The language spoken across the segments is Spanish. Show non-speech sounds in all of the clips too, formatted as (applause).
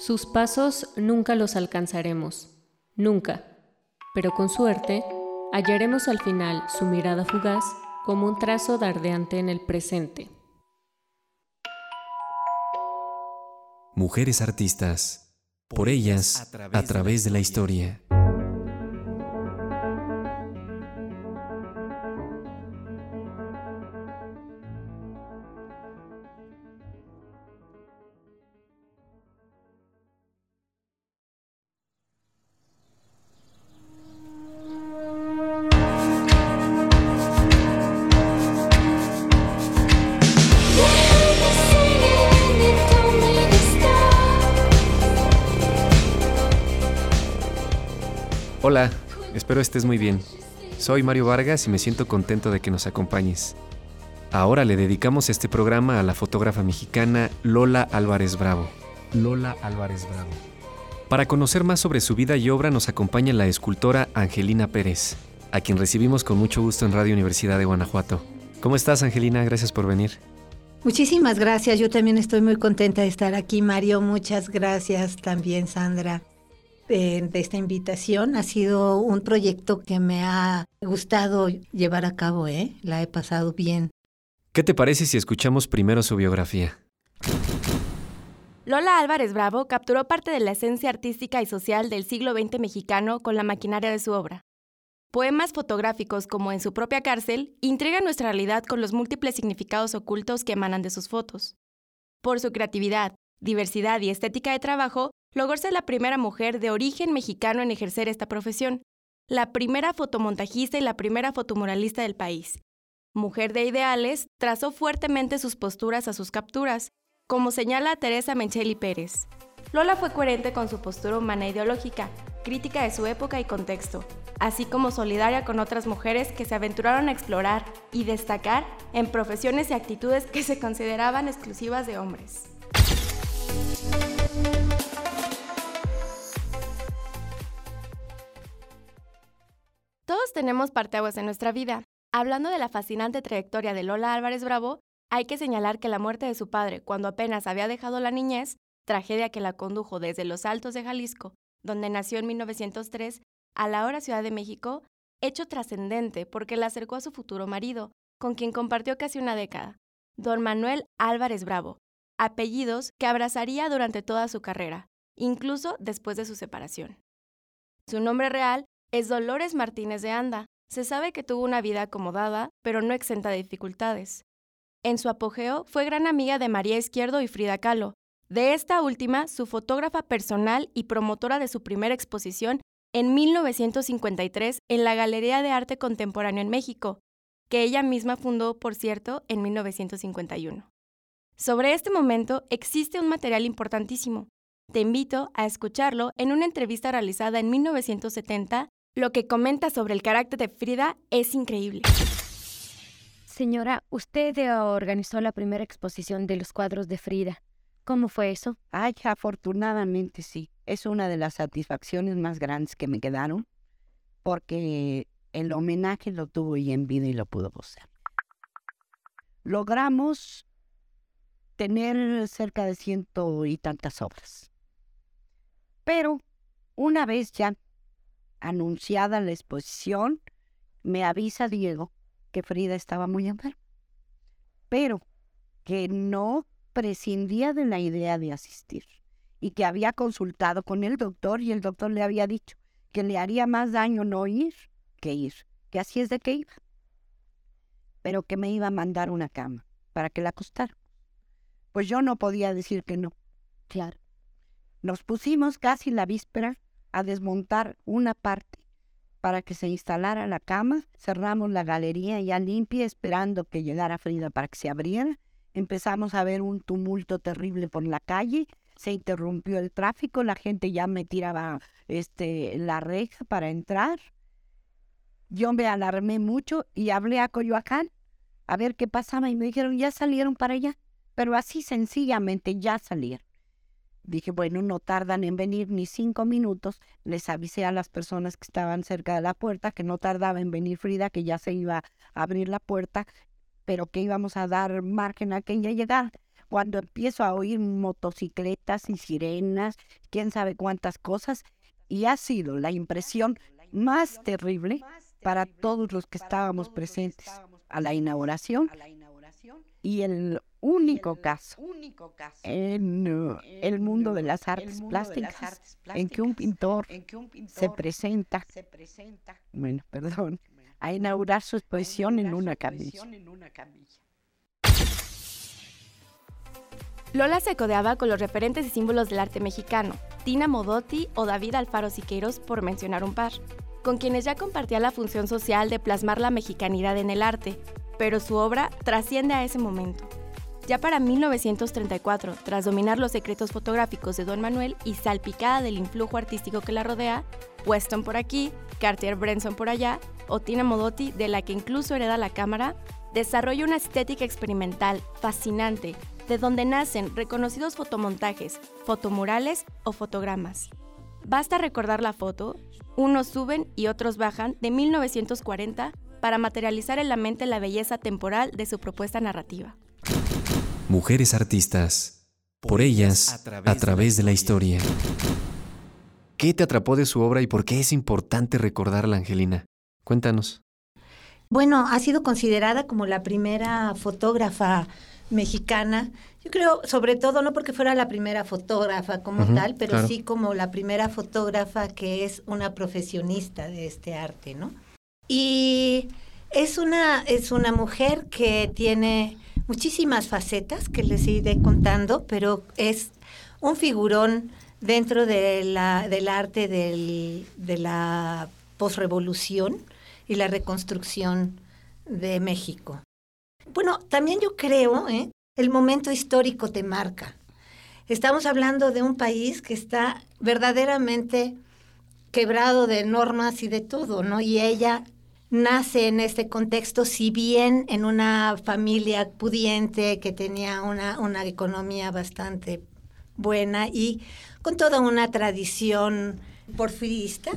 Sus pasos nunca los alcanzaremos, nunca, pero con suerte hallaremos al final su mirada fugaz como un trazo dardeante en el presente. Mujeres artistas, por ellas, a través de la historia. Espero estés muy bien. Soy Mario Vargas y me siento contento de que nos acompañes. Ahora le dedicamos este programa a la fotógrafa mexicana Lola Álvarez Bravo. Lola Álvarez Bravo. Para conocer más sobre su vida y obra nos acompaña la escultora Angelina Pérez, a quien recibimos con mucho gusto en Radio Universidad de Guanajuato. ¿Cómo estás, Angelina? Gracias por venir. Muchísimas gracias. Yo también estoy muy contenta de estar aquí, Mario. Muchas gracias también, Sandra de, esta invitación. Ha sido un proyecto que me ha gustado llevar a cabo, ¿eh? La he pasado bien. ¿Qué te parece si escuchamos primero su biografía? Lola Álvarez Bravo capturó parte de la esencia artística y social del siglo XX mexicano con la maquinaria de su obra. Poemas fotográficos como En su propia cárcel intrigan nuestra realidad con los múltiples significados ocultos que emanan de sus fotos. Por su creatividad, diversidad y estética de trabajo, logró ser la primera mujer de origen mexicano en ejercer esta profesión, la primera fotomontajista y la primera fotomuralista del país. Mujer de ideales, trazó fuertemente sus posturas a sus capturas, como señala Teresa Mencheli Pérez. Lola fue coherente con su postura humana e ideológica, crítica de su época y contexto, así como solidaria con otras mujeres que se aventuraron a explorar y destacar en profesiones y actitudes que se consideraban exclusivas de hombres. Todos tenemos parteaguas en nuestra vida. Hablando de la fascinante trayectoria de Lola Álvarez Bravo, hay que señalar que la muerte de su padre cuando apenas había dejado la niñez, tragedia que la condujo desde los Altos de Jalisco, donde nació en 1903, a la hora Ciudad de México, hecho trascendente porque la acercó a su futuro marido, con quien compartió casi una década, don Manuel Álvarez Bravo, apellidos que abrazaría durante toda su carrera, incluso después de su separación. Su nombre real es Dolores Martínez de Anda. Se sabe que tuvo una vida acomodada, pero no exenta de dificultades. En su apogeo fue gran amiga de María Izquierdo y Frida Kahlo. De esta última, su fotógrafa personal y promotora de su primera exposición en 1953 en la Galería de Arte Contemporáneo en México, que ella misma fundó, por cierto, en 1951. Sobre este momento existe un material importantísimo. Te invito a escucharlo en una entrevista realizada en 1970 lo que comenta sobre el carácter de Frida es increíble. Señora, usted organizó la primera exposición de los cuadros de Frida. ¿Cómo fue eso? Ay, afortunadamente sí. Es una de las satisfacciones más grandes que me quedaron, porque el homenaje lo tuvo y en vida y lo pudo gozar. Logramos tener cerca de ciento y tantas obras. Pero una vez ya anunciada la exposición, me avisa Diego que Frida estaba muy enferma, pero que no prescindía de la idea de asistir y que había consultado con el doctor y el doctor le había dicho que le haría más daño no ir que ir, que así es de que iba, pero que me iba a mandar una cama para que la acostara. Pues yo no podía decir que no. Claro. Nos pusimos casi la víspera a desmontar una parte para que se instalara la cama. Cerramos la galería ya limpia, esperando que llegara Frida para que se abriera. Empezamos a ver un tumulto terrible por la calle. Se interrumpió el tráfico, la gente ya me tiraba este, la reja para entrar. Yo me alarmé mucho y hablé a Coyoacán a ver qué pasaba y me dijeron, ya salieron para allá. Pero así sencillamente ya salieron. Dije, bueno, no tardan en venir ni cinco minutos. Les avisé a las personas que estaban cerca de la puerta que no tardaba en venir Frida, que ya se iba a abrir la puerta, pero que íbamos a dar margen a que ella llegara. cuando empiezo a oír motocicletas y sirenas, quién sabe cuántas cosas, y ha sido la impresión más terrible para todos los que estábamos presentes a la inauguración y el único caso en el mundo de las artes plásticas en que un pintor se presenta, bueno, perdón, a inaugurar su exposición en una camilla. Lola se codeaba con los referentes y símbolos del arte mexicano, Tina Modotti o David Alfaro Siqueiros, por mencionar un par, con quienes ya compartía la función social de plasmar la mexicanidad en el arte, pero su obra trasciende a ese momento. Ya para 1934, tras dominar los secretos fotográficos de Don Manuel y salpicada del influjo artístico que la rodea, Weston por aquí, Cartier Brenson por allá, o Tina Modotti, de la que incluso hereda la cámara, desarrolla una estética experimental fascinante de donde nacen reconocidos fotomontajes, fotomurales o fotogramas. Basta recordar la foto, unos suben y otros bajan de 1940 para materializar en la mente la belleza temporal de su propuesta narrativa. Mujeres artistas, por ellas, a través de la historia. ¿Qué te atrapó de su obra y por qué es importante recordarla, Angelina? Cuéntanos. Bueno, ha sido considerada como la primera fotógrafa mexicana. Yo creo, sobre todo, no porque fuera la primera fotógrafa como tal, pero sí como la primera fotógrafa que es una profesionista de este arte, ¿no? Y es una, es una mujer que tiene muchísimas facetas que les iré contando, pero es un figurón dentro de la, del arte del, de la posrevolución y la reconstrucción de México. Bueno, también yo creo, ¿eh? el momento histórico te marca. Estamos hablando de un país que está verdaderamente quebrado de normas y de todo, ¿no? Y ella nace en este contexto, si bien en una familia pudiente que tenía una, una economía bastante buena y con toda una tradición porfirista,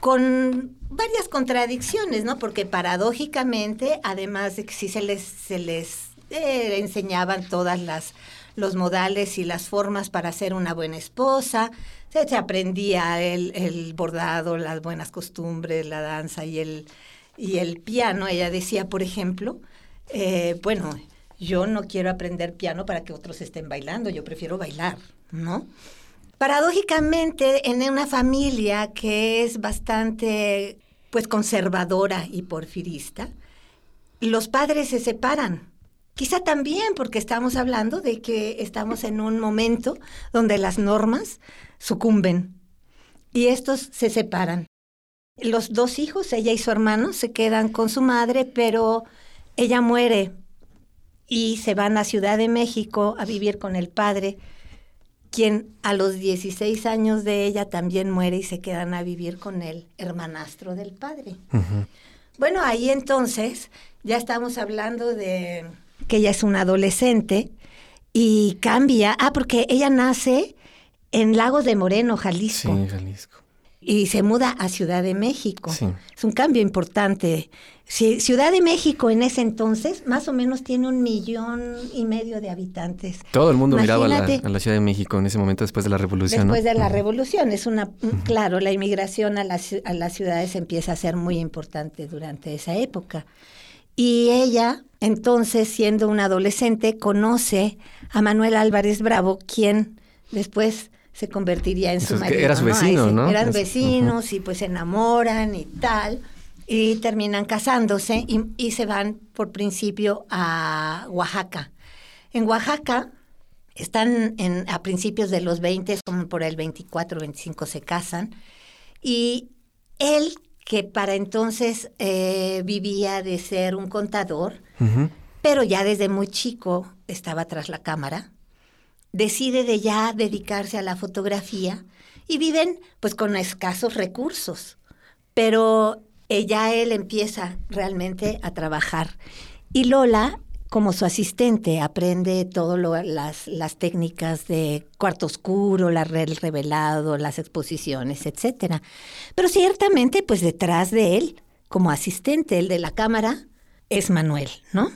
con varias contradicciones, ¿no? Porque paradójicamente, además de que sí se les, se les eh, enseñaban todas las los modales y las formas para ser una buena esposa, se, aprendía el, el, bordado, las buenas costumbres, la danza y el, y el piano. Ella decía, por ejemplo, eh, bueno, yo no quiero aprender piano para que otros estén bailando, yo prefiero bailar, ¿no? Paradójicamente, en una familia que es bastante pues conservadora y porfirista, los padres se separan. Quizá también porque estamos hablando de que estamos en un momento donde las normas sucumben y estos se separan. Los dos hijos, ella y su hermano, se quedan con su madre, pero ella muere y se van a Ciudad de México a vivir con el padre quien a los 16 años de ella también muere y se quedan a vivir con el hermanastro del padre. Bueno, ahí entonces ya estamos hablando de que ella es una adolescente y cambia. Ah, porque ella nace en Lagos de Moreno, Jalisco. Sí, Jalisco. Y se muda a Ciudad de México. Es un cambio importante Ciudad de México en ese entonces más o menos tiene un millón y medio de habitantes. Todo el mundo miraba a la, Ciudad de México en ese momento después de la revolución. Después de la revolución, es una, claro, la inmigración a las, a las ciudades empieza a ser muy importante durante esa época. Y ella, entonces, siendo una adolescente, conoce a Manuel Álvarez Bravo, quien después se convertiría en su marido. Era su vecino, ¿no? Eran vecinos y pues se enamoran y tal y terminan casándose y, se van por principio a Oaxaca. En Oaxaca están en, a principios de los 20, como por el 24, 25 se casan, y él, que para entonces eh, vivía de ser un contador, pero ya desde muy chico estaba tras la cámara, decide de ya dedicarse a la fotografía y viven pues con escasos recursos. Pero ya él empieza realmente a trabajar. Y Lola, como su asistente, aprende todas las, las técnicas de cuarto oscuro, la red revelado, las exposiciones, etcétera. Pero ciertamente, pues detrás de él, como asistente, el de la cámara, es Manuel, ¿no?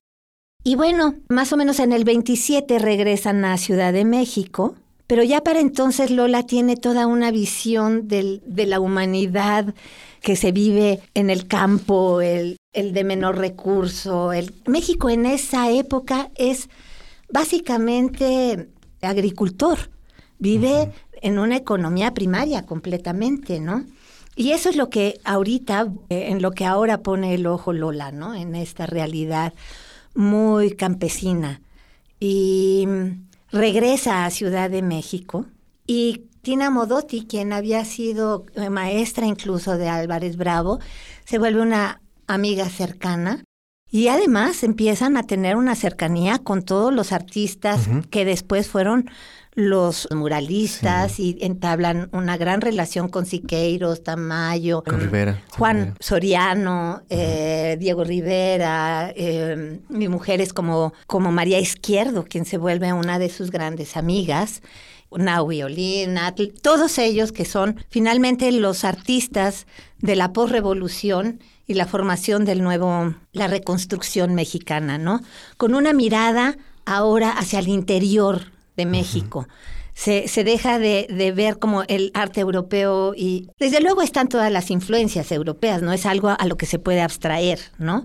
Y bueno, más o menos en el 27 regresan a Ciudad de México, pero ya para entonces Lola tiene toda una visión del, de la humanidad que se vive en el campo, el, el de menor recurso. El, México en esa época es básicamente agricultor, vive en una economía primaria completamente, ¿no? Y eso es lo que ahorita, eh, en lo que ahora pone el ojo Lola, ¿no? En esta realidad muy campesina. Y regresa a Ciudad de México y Tina Modotti, quien había sido eh, maestra incluso de Álvarez Bravo, se vuelve una amiga cercana y además empiezan a tener una cercanía con todos los artistas que después fueron los muralistas y entablan una gran relación con Siqueiros, Tamayo, con Rivera, Juan Soriano, eh, Diego Rivera, eh, mi mujer es como, como María Izquierdo, quien se vuelve una de sus grandes amigas. Naui Olin, todos ellos que son finalmente los artistas de la posrevolución y la formación del nuevo, la reconstrucción mexicana, ¿no? Con una mirada ahora hacia el interior de México. Se, se, deja de, de, ver como el arte europeo y desde luego están todas las influencias europeas, no es algo a lo que se puede abstraer, ¿no?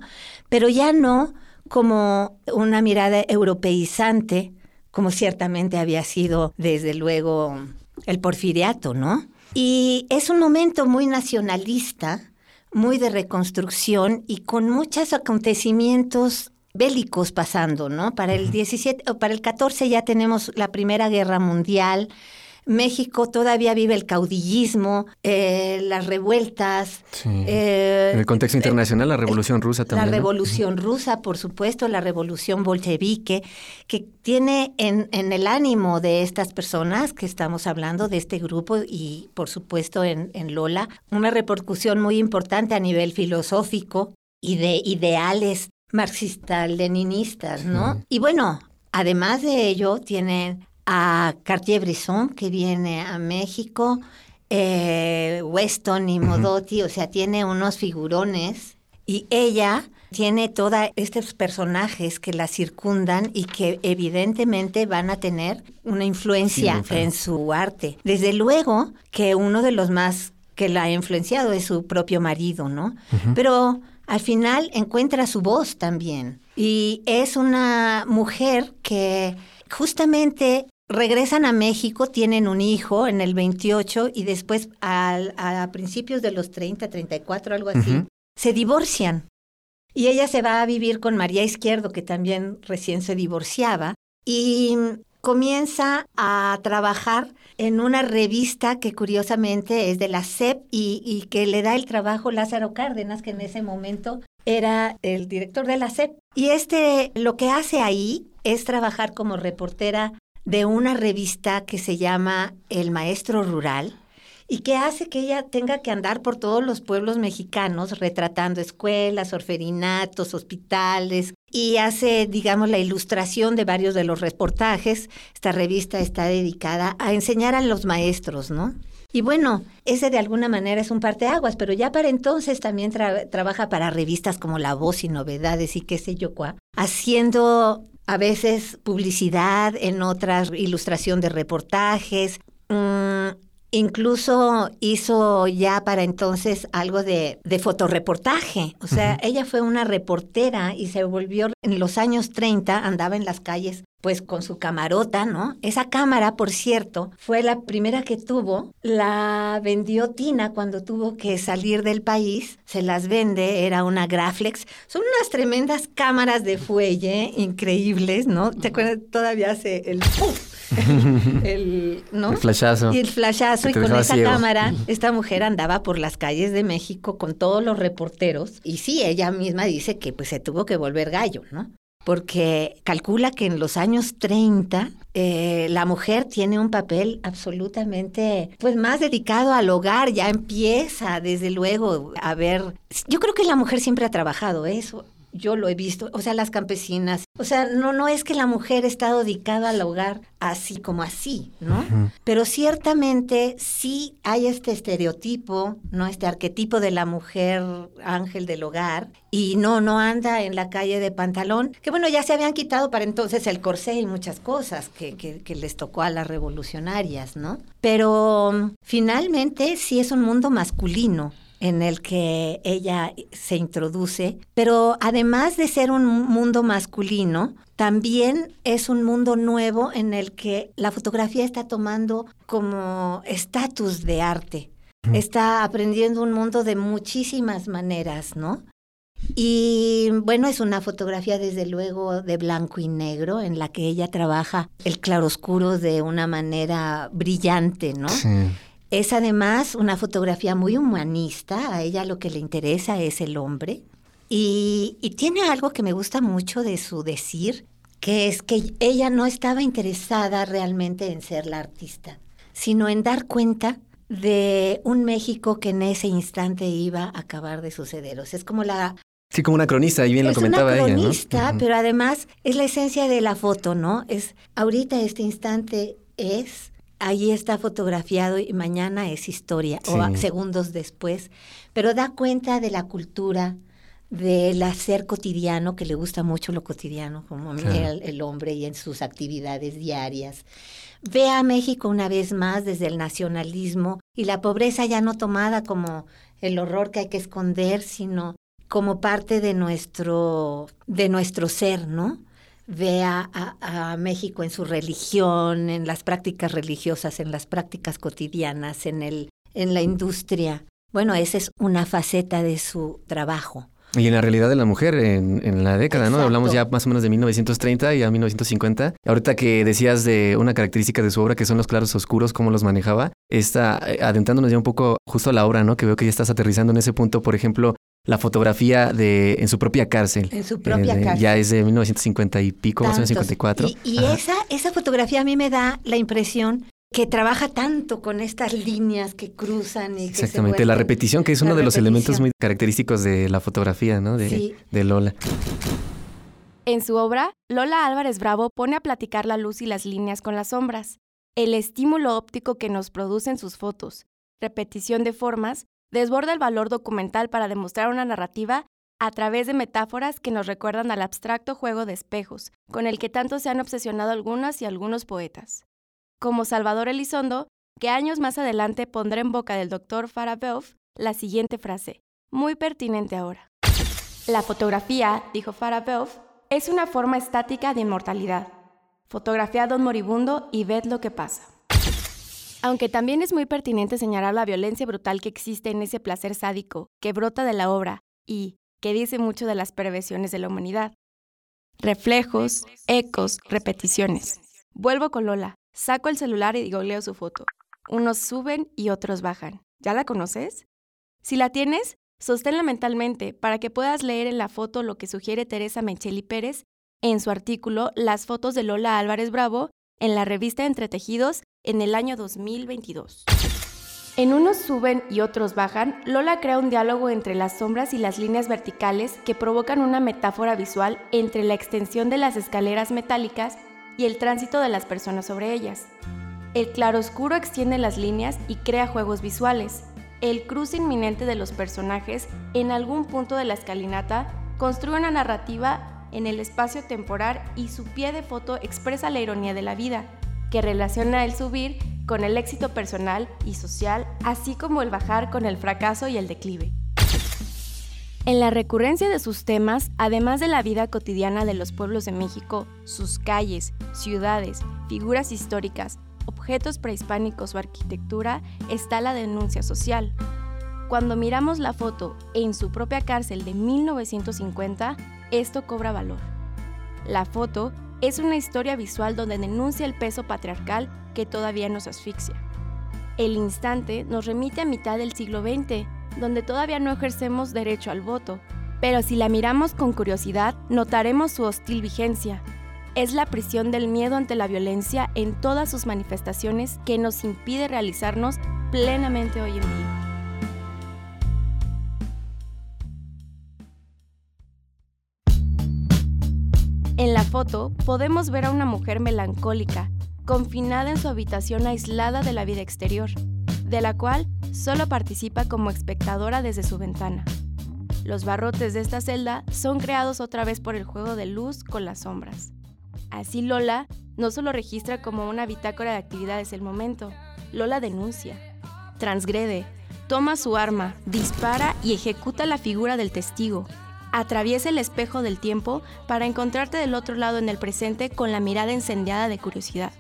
Pero ya no como una mirada europeizante, como ciertamente había sido desde luego el porfiriato, ¿no? Y es un momento muy nacionalista, muy de reconstrucción y con muchos acontecimientos bélicos pasando, ¿no? Para el 17 o para el 14 ya tenemos la Primera Guerra Mundial. México todavía vive el caudillismo, eh, las revueltas. Eh, en el contexto internacional, la Revolución Rusa también. La Revolución Rusa, por supuesto, la Revolución Bolchevique, que tiene en, en, el ánimo de estas personas que estamos hablando, de este grupo y, por supuesto, en, en Lola, una repercusión muy importante a nivel filosófico y de ideales marxistas-leninistas, ¿no? Y bueno, además de ello, tienen a Cartier-Bresson, que viene a México, eh, Weston y Modotti, o sea, tiene unos figurones. Y ella tiene todos estos personajes que la circundan y que evidentemente van a tener una influencia en su arte. Desde luego que uno de los más que la ha influenciado es su propio marido, ¿no? Pero al final encuentra su voz también. Y es una mujer que justamente regresan a México, tienen un hijo en el 28 y después a, principios de los 30, 34, algo así, se divorcian. Y ella se va a vivir con María Izquierdo, que también recién se divorciaba, y comienza a trabajar en una revista que curiosamente es de la CEP y, que le da el trabajo Lázaro Cárdenas, que en ese momento era el director de la CEP. Y este lo que hace ahí es trabajar como reportera de una revista que se llama El Maestro Rural y que hace que ella tenga que andar por todos los pueblos mexicanos retratando escuelas, orferinatos, hospitales y hace, digamos, la ilustración de varios de los reportajes. Esta revista está dedicada a enseñar a los maestros, ¿no? Y bueno, ese de alguna manera es un parteaguas, pero ya para entonces también trabaja para revistas como La Voz y Novedades y qué sé yo cuá, haciendo a veces publicidad, en otras ilustración de reportajes. Mm, incluso hizo ya para entonces algo de, de fotoreportaje. O sea, ella fue una reportera y se volvió en los años 30, andaba en las calles pues con su camarota, ¿no? Esa cámara, por cierto, fue la primera que tuvo, la vendió Tina cuando tuvo que salir del país, se las vende, era una Graflex, son unas tremendas cámaras de fuelle increíbles, ¿no? ¿Te acuerdas? Todavía hace el (laughs) el, ¿no? el flashazo. Y el flashazo, y con esa cámara, (laughs) esta mujer andaba por las calles de México con todos los reporteros. Y sí, ella misma dice que pues se tuvo que volver gallo, ¿no? Porque calcula que en los años 30 eh, la mujer tiene un papel absolutamente, pues más dedicado al hogar, ya empieza desde luego a ver, yo creo que la mujer siempre ha trabajado eso, yo lo he visto, o sea, las campesinas. O sea, no, no es que la mujer está dedicada al hogar así como así, ¿no? Pero ciertamente sí hay este estereotipo, ¿no? Este arquetipo de la mujer ángel del hogar. Y no, no anda en la calle de pantalón, que bueno, ya se habían quitado para entonces el corsé y muchas cosas que, que, que les tocó a las revolucionarias, ¿no? Pero finalmente sí es un mundo masculino en el que ella se introduce, pero además de ser un mundo masculino, también es un mundo nuevo en el que la fotografía está tomando como estatus de arte. Está aprendiendo un mundo de muchísimas maneras, ¿no? Y bueno, es una fotografía desde luego de blanco y negro en la que ella trabaja el claroscuro de una manera brillante, ¿no? Sí. Es además una fotografía muy humanista, a ella lo que le interesa es el hombre. Y, tiene algo que me gusta mucho de su decir, que es que ella no estaba interesada realmente en ser la artista, sino en dar cuenta de un México que en ese instante iba a acabar de suceder. es como la... Sí, como una cronista, y bien lo comentaba ella. Es una cronista, pero además es la esencia de la foto, ¿no? Es ahorita este instante es ahí está fotografiado y mañana es historia o segundos después, pero da cuenta de la cultura, del hacer cotidiano, que le gusta mucho lo cotidiano, como mí el, hombre y en sus actividades diarias. Ve a México una vez más desde el nacionalismo y la pobreza ya no tomada como el horror que hay que esconder, sino como parte de nuestro, de nuestro ser, ¿no? Ve a, México en su religión, en las prácticas religiosas, en las prácticas cotidianas, en, el, en la industria. Bueno, esa es una faceta de su trabajo. Y en la realidad de la mujer en, la década, ¿no? Hablamos ya más o menos de 1930 y a 1950. Ahorita que decías de una característica de su obra que son los claros oscuros, cómo los manejaba, está eh, adentrándonos ya un poco justo a la obra, ¿no? Que veo que ya estás aterrizando en ese punto, por ejemplo, la fotografía de en su propia cárcel. En su propia eh, cárcel. Ya es de 1950 y pico, más o menos 54. Y, y esa, esa fotografía a mí me da la impresión que trabaja tanto con estas líneas que cruzan y Exactamente, la repetición, que es uno de los elementos muy característicos de la fotografía, ¿no? De, de Lola. En su obra, Lola Álvarez Bravo pone a platicar la luz y las líneas con las sombras, el estímulo óptico que nos producen sus fotos, repetición de formas desborda el valor documental para demostrar una narrativa a través de metáforas que nos recuerdan al abstracto juego de espejos, con el que tanto se han obsesionado algunas y algunos poetas. Como Salvador Elizondo, que años más adelante pondrá en boca del doctor Farabeoff la siguiente frase, muy pertinente ahora. La fotografía, dijo Farabeoff, es una forma estática de inmortalidad. Fotografía a Don Moribundo y ved lo que pasa. Aunque también es muy pertinente señalar la violencia brutal que existe en ese placer sádico que brota de la obra y que dice mucho de las perversiones de la humanidad. Reflejos, ecos, repeticiones. Vuelvo con Lola, saco el celular y googleo su foto. Unos suben y otros bajan. ¿Ya la conoces? Si la tienes, sosténla mentalmente para que puedas leer en la foto lo que sugiere Teresa Mencheli Pérez en su artículo Las fotos de Lola Álvarez Bravo en la revista Entretejidos en el año 2022. En unos suben y otros bajan, Lola crea un diálogo entre las sombras y las líneas verticales que provocan una metáfora visual entre la extensión de las escaleras metálicas y el tránsito de las personas sobre ellas. El claroscuro extiende las líneas y crea juegos visuales. El cruce inminente de los personajes en algún punto de la escalinata construye una narrativa en el espacio temporal y su pie de foto expresa la ironía de la vida, que relaciona el subir con el éxito personal y social, así como el bajar con el fracaso y el declive. En la recurrencia de sus temas, además de la vida cotidiana de los pueblos de México, sus calles, ciudades, figuras históricas, objetos prehispánicos o arquitectura, está la denuncia social. Cuando miramos la foto en su propia cárcel de 1950, esto cobra valor. La foto es una historia visual donde denuncia el peso patriarcal que todavía nos asfixia. El instante nos remite a mitad del siglo XX, donde todavía no ejercemos derecho al voto, pero si la miramos con curiosidad, notaremos su hostil vigencia. Es la prisión del miedo ante la violencia en todas sus manifestaciones que nos impide realizarnos plenamente hoy en día. Foto podemos ver a una mujer melancólica, confinada en su habitación aislada de la vida exterior, de la cual solo participa como espectadora desde su ventana. Los barrotes de esta celda son creados otra vez por el juego de luz con las sombras. Así Lola no solo registra como una bitácora de actividades el momento, Lola denuncia, transgrede, toma su arma, dispara y ejecuta la figura del testigo. Atraviesa el espejo del tiempo para encontrarte del otro lado en el presente con la mirada incendiada de curiosidad.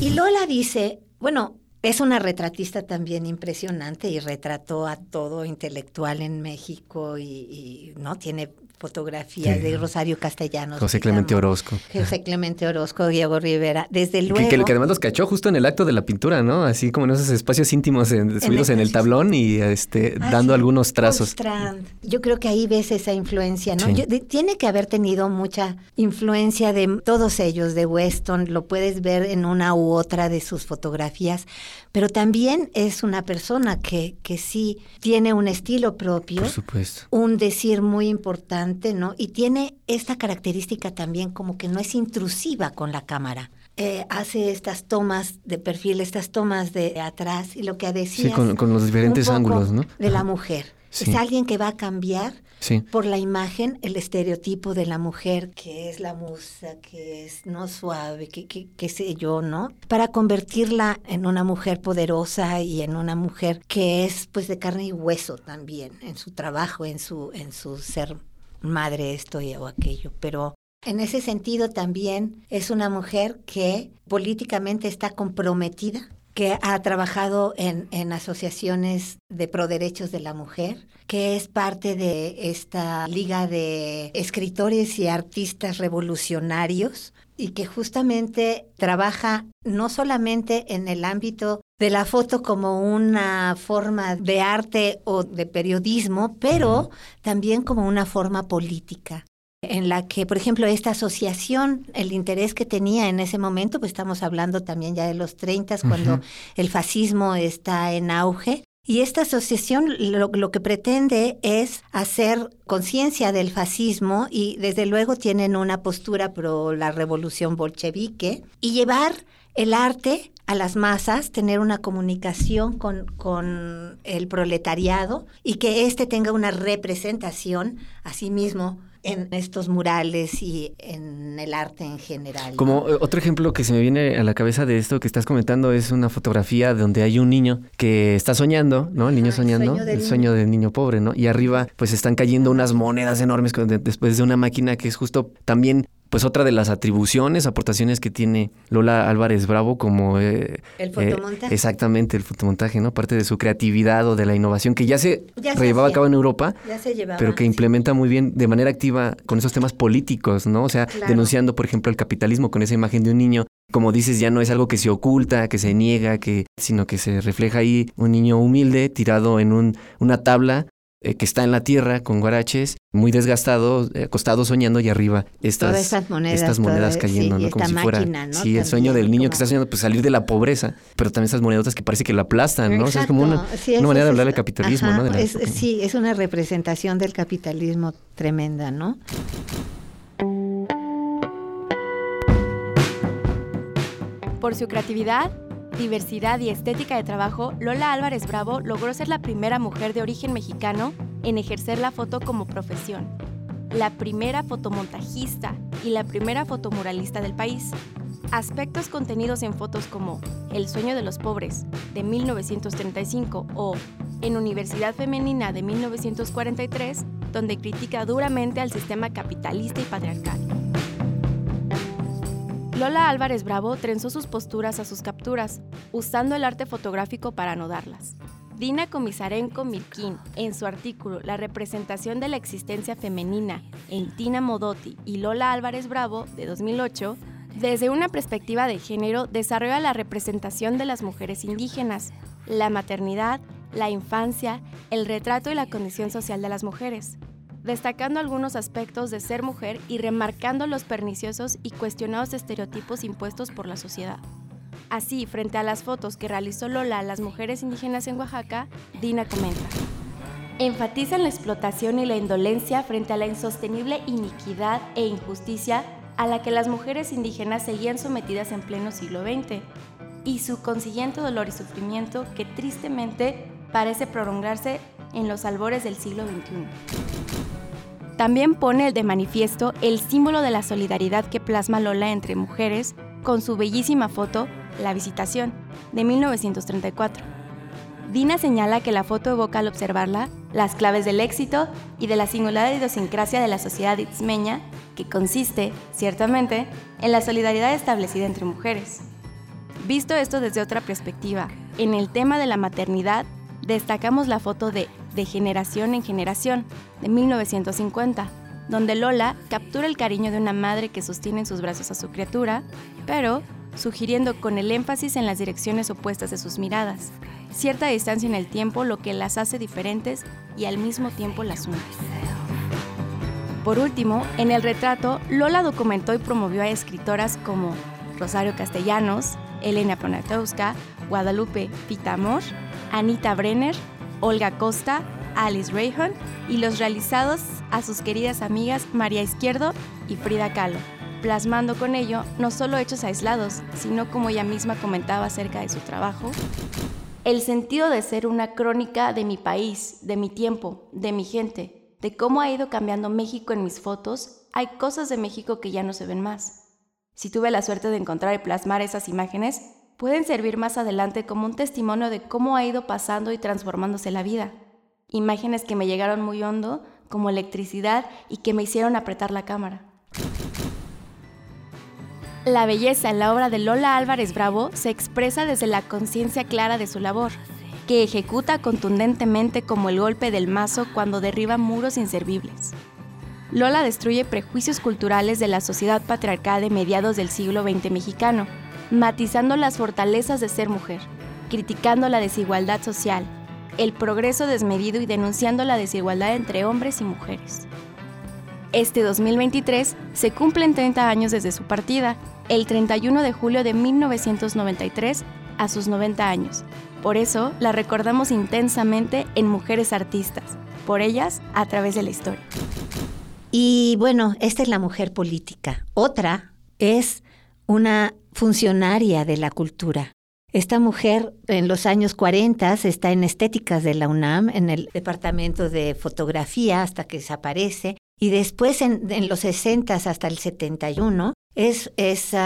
Y Lola dice, bueno, es una retratista también impresionante y retrató a todo intelectual en México y, y no tiene fotografías Sí. de Rosario Castellanos. José Clemente digamos. Orozco. José Clemente Orozco, Diego Rivera. Desde luego. Que, que, que además los cachó justo en el acto de la pintura, ¿no? Así como en esos espacios íntimos en- subidos en el tablón y este Ah, dando sí, algunos trazos. Yo creo que ahí ves esa influencia, ¿no? Sí. Yo- de- tiene que haber tenido mucha influencia de todos ellos, de Weston, lo puedes ver en una u otra de sus fotografías, pero también es una persona que, que sí tiene un estilo propio, Por supuesto. un decir muy importante, ¿no? Y tiene esta característica también como que no es intrusiva con la cámara. Eh, hace estas tomas de perfil, estas tomas de atrás y lo que decía Sí, con, con los diferentes ángulos, ¿no? de la mujer. Sí. Es alguien que va a cambiar Sí. por la imagen el estereotipo de la mujer, que es la musa, que es no suave, que, que, qué sé yo, ¿no? Para convertirla en una mujer poderosa y en una mujer que es pues de carne y hueso también, en su trabajo, en su, en su ser madre esto o aquello. Pero en ese sentido también es una mujer que políticamente está comprometida que ha trabajado en, en asociaciones de pro derechos de la mujer, que es parte de esta liga de escritores y artistas revolucionarios y que justamente trabaja no solamente en el ámbito de la foto como una forma de arte o de periodismo, pero también como una forma política en la que, por ejemplo, esta asociación, el interés que tenía en ese momento, pues estamos hablando también ya de los 30, cuando el fascismo está en auge. Y esta asociación lo, lo que pretende es hacer conciencia del fascismo y desde luego tienen una postura pro la revolución bolchevique y llevar el arte a las masas, tener una comunicación con, con el proletariado y que éste tenga una representación a sí mismo en estos murales y en el arte en general. Como eh, otro ejemplo que se me viene a la cabeza de esto que estás comentando es una fotografía donde hay un niño que está soñando, ¿no? El niño el soñando, sueño del el sueño del niño pobre, ¿no? Y arriba pues están cayendo unas monedas enormes después de una máquina que es justo también pues otra de las atribuciones, aportaciones que tiene Lola Álvarez Bravo como... eh, El eh, fotomontaje. exactamente, el fotomontaje, ¿no? Parte de su creatividad o de la innovación que ya se Ya se llevaba a cabo en Europa, Ya se llevaba, pero que sí. implementa muy bien de manera activa con esos temas políticos, ¿no? O sea, Claro. denunciando, por ejemplo, el capitalismo con esa imagen de un niño. Como dices, ya no es algo que se oculta, que se niega, que, sino que se refleja ahí un niño humilde tirado en un, una tabla eh, que está en la tierra con guaraches, muy desgastado, eh, acostado soñando y arriba estas, Todas estas monedas, estas monedas cayendo, sí, y ¿no? Como esta si fuera máquina, ¿no? sí, el sueño del niño como- que está soñando, pues salir de la pobreza, pero también esas monedotas que parece que la aplastan, ¿no? O sea, es como una, una es- manera de hablar del capitalismo, ajá, ¿no? De la es- época. sí, es una representación del capitalismo tremenda, ¿no? Por su creatividad, diversidad y estética de trabajo, Lola Álvarez Bravo logró ser la primera mujer de origen mexicano en ejercer la foto como profesión, la primera fotomontajista y la primera fotomuralista del país. Aspectos contenidos en fotos como El sueño de los pobres, de 1935, o En Universidad Femenina, de 1943, donde critica duramente al sistema capitalista y patriarcal. Lola Álvarez Bravo trenzó sus posturas a sus capturas, usando el arte fotográfico para anodarlas. Dina Comisarenko Mirkin, en su artículo La representación de la existencia femenina en Tina Modotti y Lola Álvarez Bravo, de 2008, desde una perspectiva de género desarrolla la representación de las mujeres indígenas, la maternidad, la infancia, el retrato y la condición social de las mujeres destacando algunos aspectos de ser mujer y remarcando los perniciosos y cuestionados estereotipos impuestos por la sociedad. Así, frente a las fotos que realizó Lola a las mujeres indígenas en Oaxaca, Dina comenta. Enfatizan la explotación y la indolencia frente a la insostenible iniquidad e injusticia a la que las mujeres indígenas seguían sometidas en pleno siglo XX y su consiguiente dolor y sufrimiento que tristemente parece prolongarse en los albores del siglo XXI. También pone de manifiesto el símbolo de la solidaridad que plasma Lola entre mujeres con su bellísima foto La Visitación, de 1934. Dina señala que la foto evoca al observarla las claves del éxito y de la singular idiosincrasia de la sociedad itzmeña, que consiste, ciertamente, en la solidaridad establecida entre mujeres. Visto esto desde otra perspectiva, en el tema de la maternidad, destacamos la foto de De generación en generación, de 1950, donde Lola captura el cariño de una madre que sostiene en sus brazos a su criatura, pero sugiriendo con el énfasis en las direcciones opuestas de sus miradas, cierta distancia en el tiempo lo que las hace diferentes y al mismo tiempo las une. Por último, en el retrato, Lola documentó y promovió a escritoras como Rosario Castellanos, Elena Poniatowska, Guadalupe Pitamor, Anita Brenner, Olga Costa, Alice Rayhon y los realizados a sus queridas amigas María Izquierdo y Frida Kahlo, plasmando con ello no solo hechos aislados, sino como ella misma comentaba acerca de su trabajo, el sentido de ser una crónica de mi país, de mi tiempo, de mi gente, de cómo ha ido cambiando México en mis fotos, hay cosas de México que ya no se ven más. Si tuve la suerte de encontrar y plasmar esas imágenes, pueden servir más adelante como un testimonio de cómo ha ido pasando y transformándose la vida. Imágenes que me llegaron muy hondo, como electricidad, y que me hicieron apretar la cámara. La belleza en la obra de Lola Álvarez Bravo se expresa desde la conciencia clara de su labor, que ejecuta contundentemente como el golpe del mazo cuando derriba muros inservibles. Lola destruye prejuicios culturales de la sociedad patriarcal de mediados del siglo XX mexicano, matizando las fortalezas de ser mujer, criticando la desigualdad social, el progreso desmedido y denunciando la desigualdad entre hombres y mujeres. Este 2023 se cumplen 30 años desde su partida, el 31 de julio de 1993, a sus 90 años. Por eso la recordamos intensamente en Mujeres Artistas, por ellas a través de la historia. Y bueno, esta es la mujer política. Otra es una funcionaria de la cultura. Esta mujer en los años 40 está en estéticas de la UNAM, en el departamento de fotografía hasta que desaparece, y después en, los 60 hasta el 71 es, es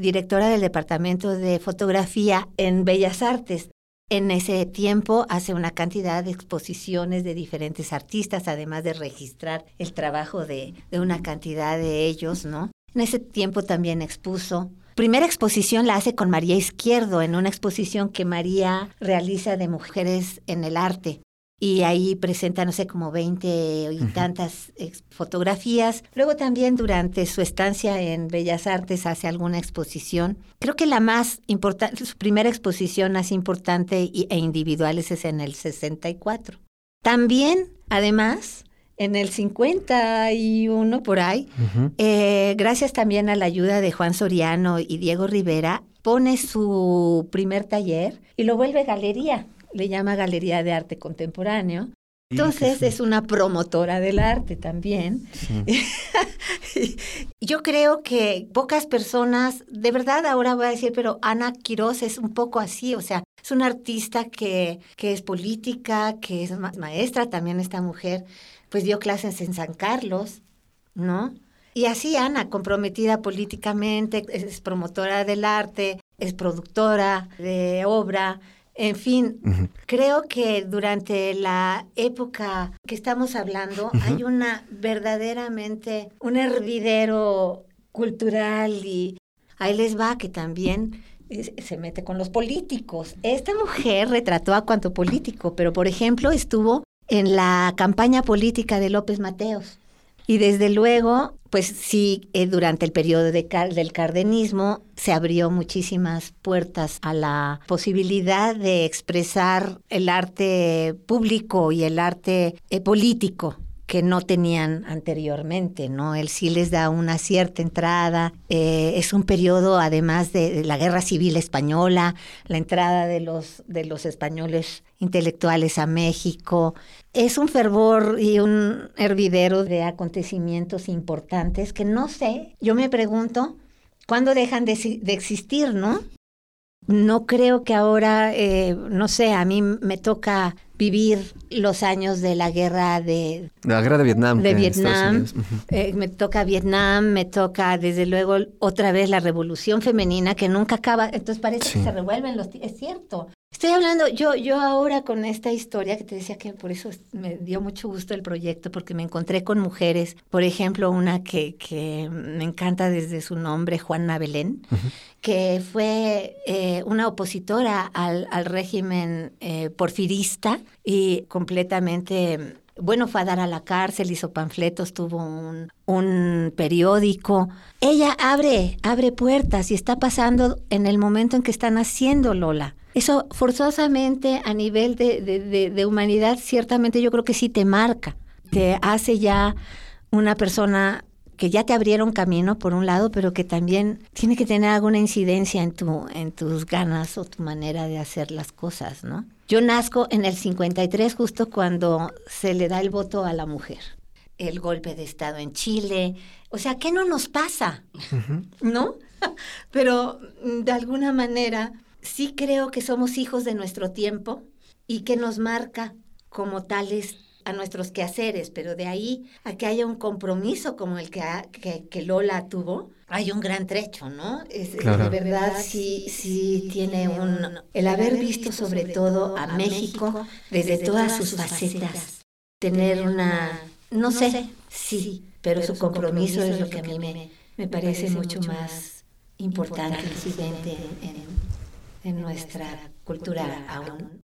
directora del departamento de fotografía en Bellas Artes. En ese tiempo hace una cantidad de exposiciones de diferentes artistas, además de registrar el trabajo de, de una cantidad de ellos, ¿no? En ese tiempo también expuso primera exposición la hace con María Izquierdo en una exposición que María realiza de mujeres en el arte. Y ahí presenta, no sé, como 20 y tantas fotografías. Luego también durante su estancia en Bellas Artes hace alguna exposición. Creo que la más importante, su primera exposición más importante e individual es en el 64. También, además, en el 51 por ahí, eh, gracias también a la ayuda de Juan Soriano y Diego Rivera, pone su primer taller y lo vuelve galería, le llama Galería de Arte Contemporáneo. Entonces es una promotora del arte también. (laughs) Yo creo que pocas personas, de verdad ahora voy a decir, pero Ana Quiroz es un poco así, o sea, es una artista que, que es política, que es maestra también esta mujer, pues dio clases en San Carlos, ¿no? Y así Ana, comprometida políticamente, es promotora del arte, es productora de obra, en fin, creo que durante la época que estamos hablando hay una verdaderamente, un hervidero cultural y ahí les va que también se mete con los políticos. Esta mujer retrató a cuanto político, pero por ejemplo estuvo en la campaña política de López Mateos. Y desde luego, pues sí, eh, durante el periodo del cardenismo se abrió muchísimas puertas a la posibilidad de expresar el arte público y el arte eh, político que no tenían anteriormente, ¿no? Él sí les da una cierta entrada. Eh, es un periodo, además de, la Guerra Civil Española, la entrada de los, de los españoles intelectuales a México. Es un fervor y un hervidero de acontecimientos importantes que no sé, yo me pregunto, ¿cuándo dejan de, de existir, no? No creo que ahora, eh, no sé, a mí me toca vivir los años de la guerra de... La guerra de Vietnam. De Vietnam. Eh, me toca Vietnam, me toca desde luego otra vez la revolución femenina que nunca acaba. Entonces parece que se revuelven los... Es cierto. Estoy hablando, yo, yo ahora con esta historia que te decía que por eso me dio mucho gusto el proyecto, porque me encontré con mujeres, por ejemplo, una que, que me encanta desde su nombre, Juana Belén, que fue eh, una opositora al, al régimen eh, porfirista y completamente bueno, fue a dar a la cárcel, hizo panfletos, tuvo un, un, periódico. Ella abre, abre puertas y está pasando en el momento en que están haciendo Lola. Eso forzosamente a nivel de, de, de, humanidad, ciertamente yo creo que sí te marca, te hace ya una persona que ya te abrieron camino por un lado, pero que también tiene que tener alguna incidencia en, tu, en tus ganas o tu manera de hacer las cosas, ¿no? Yo nazco en el 53 justo cuando se le da el voto a la mujer. El golpe de Estado en Chile. O sea, ¿qué no nos pasa? ¿No? (laughs) pero de alguna manera sí creo que somos hijos de nuestro tiempo y que nos marca como tales a nuestros quehaceres, pero de ahí a que haya un compromiso como el que, que, Lola tuvo, hay un gran trecho, ¿no? Es, de verdad sí, sí tiene un... El haber visto sobre todo a México desde todas sus facetas, tener una... No sé, sí, pero su compromiso es lo que a mí me, me parece mucho más importante, incidente en en nuestra cultura aún.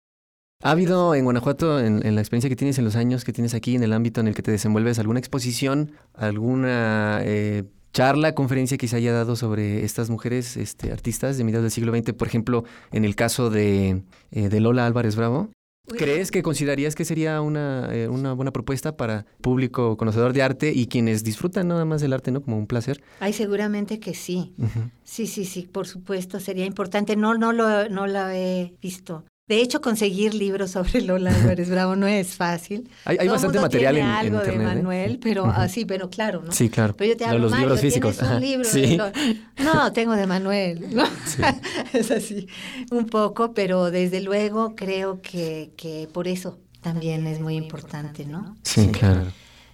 ¿Ha habido en Guanajuato, en, la experiencia que tienes en los años que tienes aquí, en el ámbito en el que te desenvuelves, alguna exposición, alguna eh, charla, conferencia que se haya dado sobre estas mujeres este, artistas de mediados del siglo XX? Por ejemplo, en el caso de, eh, de Lola Álvarez Bravo. ¿Crees que considerarías que sería una, eh, una buena propuesta para público conocedor de arte y quienes disfrutan nada más del arte, ¿no? Como un placer. Ay, seguramente que sí. Sí, sí, sí, por supuesto, sería importante. No, no lo, no lo he visto. De hecho, conseguir libros sobre Lola Álvarez Bravo no es fácil. (laughs) Hay, bastante material en, algo de ¿eh? Manuel, pero así, pero claro, ¿no? Sí, claro. Pero yo te hablo, los libros físicos. Un libro sí. No, tengo de Manuel, ¿no? (laughs) es así, un poco, pero desde luego creo que, que por eso también es muy importante, ¿no? Sí, claro.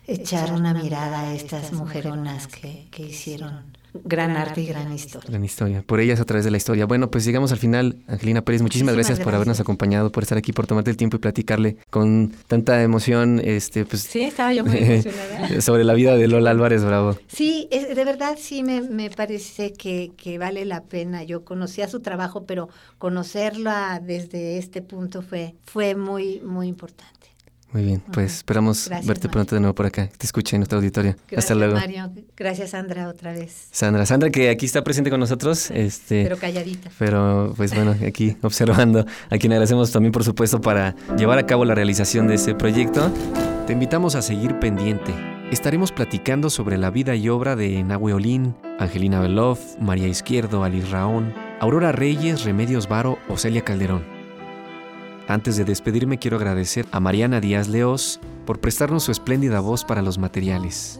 Echar una mirada a estas mujeronas que, que hicieron gran arte y gran historia. Gran historia, por ellas a través de la historia. Bueno, pues llegamos al final. Angelina Pérez, muchísimas, gracias, por habernos acompañado, por estar aquí, por tomarte el tiempo y platicarle con tanta emoción. Este, pues, sí, estaba yo muy (laughs) emocionada. sobre la vida de Lola Álvarez Bravo. Sí, de verdad sí me, me parece que, que, vale la pena. Yo conocía su trabajo, pero conocerla desde este punto fue, fue muy, muy importante. Muy bien, pues esperamos verte pronto de nuevo por acá, te escuche en nuestra auditorio. Hasta luego. Mario. Gracias, Sandra, otra vez. Sandra, Sandra que aquí está presente con nosotros. Este, pero calladita. Pero pues bueno, aquí (laughs) observando, a quien agradecemos también por supuesto para llevar a cabo la realización de ese proyecto. Te invitamos a seguir pendiente. Estaremos platicando sobre la vida y obra de Nahue Olín, Angelina Belov, María Izquierdo, Alice Raón, Aurora Reyes, Remedios Varo o Celia Calderón. Antes de despedirme quiero agradecer a Mariana Díaz Leos por prestarnos su espléndida voz para los materiales.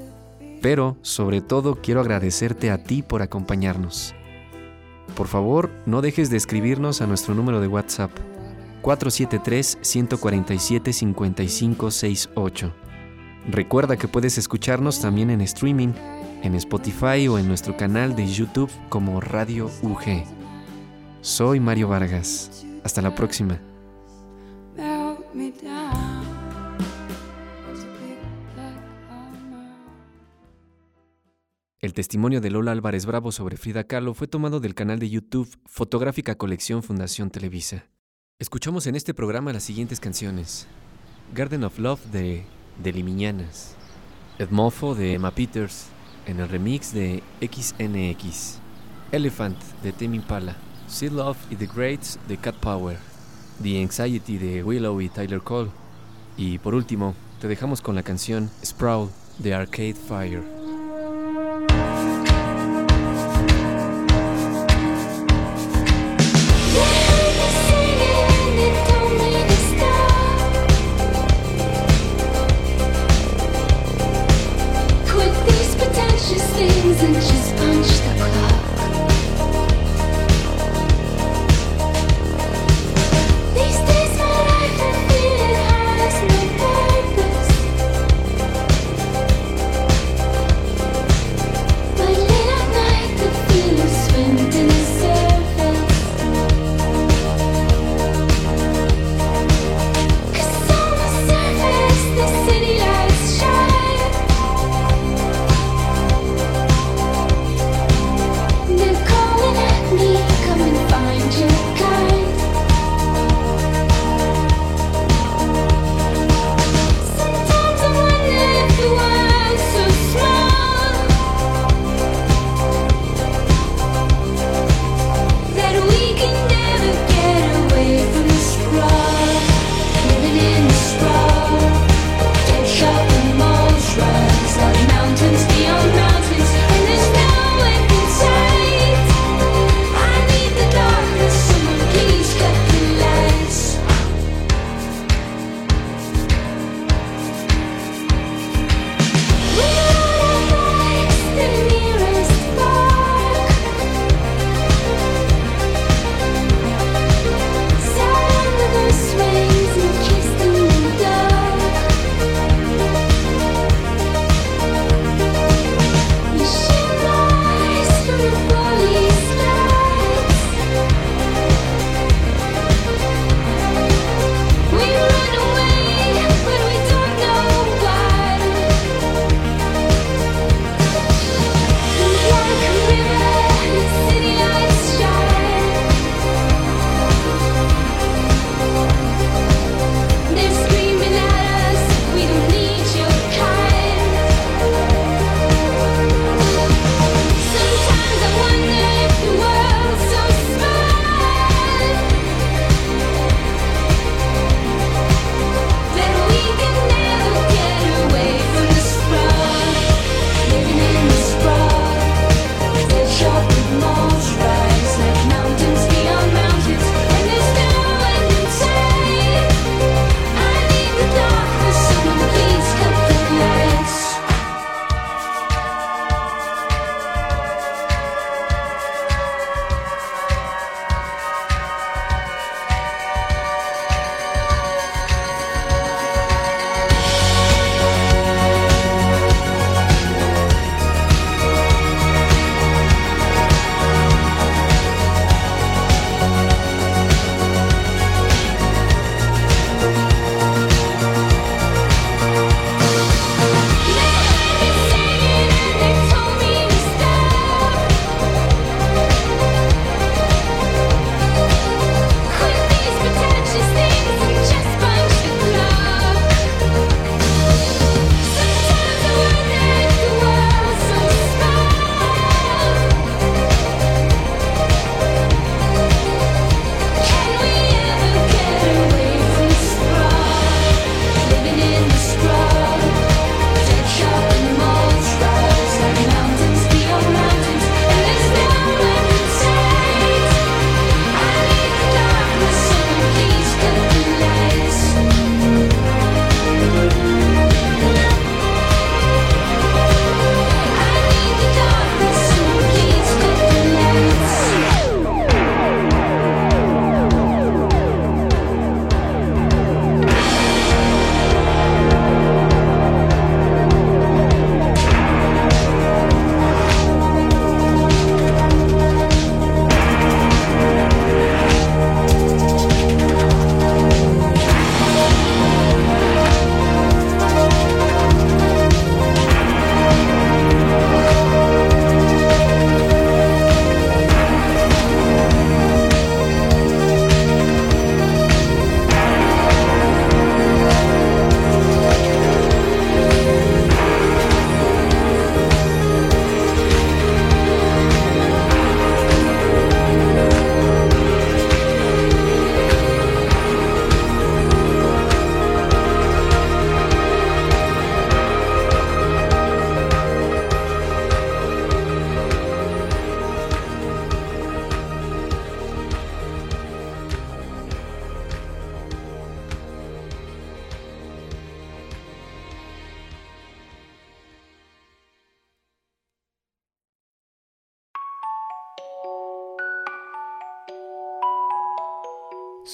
Pero, sobre todo, quiero agradecerte a ti por acompañarnos. Por favor, no dejes de escribirnos a nuestro número de WhatsApp 473-147-5568. Recuerda que puedes escucharnos también en streaming, en Spotify o en nuestro canal de YouTube como Radio UG. Soy Mario Vargas. Hasta la próxima. El testimonio de Lola Álvarez Bravo sobre Frida Kahlo fue tomado del canal de YouTube Fotográfica Colección Fundación Televisa. Escuchamos en este programa las siguientes canciones: Garden of Love de De Limiñanas, Edmofo de Emma Peters, en el remix de XNX, Elephant de Tame Impala, Sea Love y The Greats de Cat Power. The Anxiety de Willow y Tyler Cole. Y por último, Te dejamos con la canción Sprawl de Arcade Fire.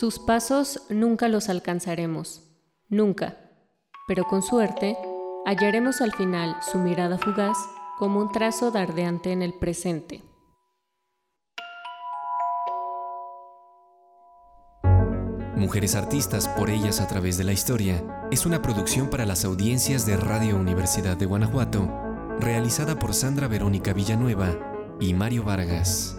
Sus pasos nunca los alcanzaremos, nunca, pero con suerte hallaremos al final su mirada fugaz como un trazo dardeante en el presente. Mujeres Artistas por ellas a través de la historia es una producción para las audiencias de Radio Universidad de Guanajuato, realizada por Sandra Verónica Villanueva y Mario Vargas.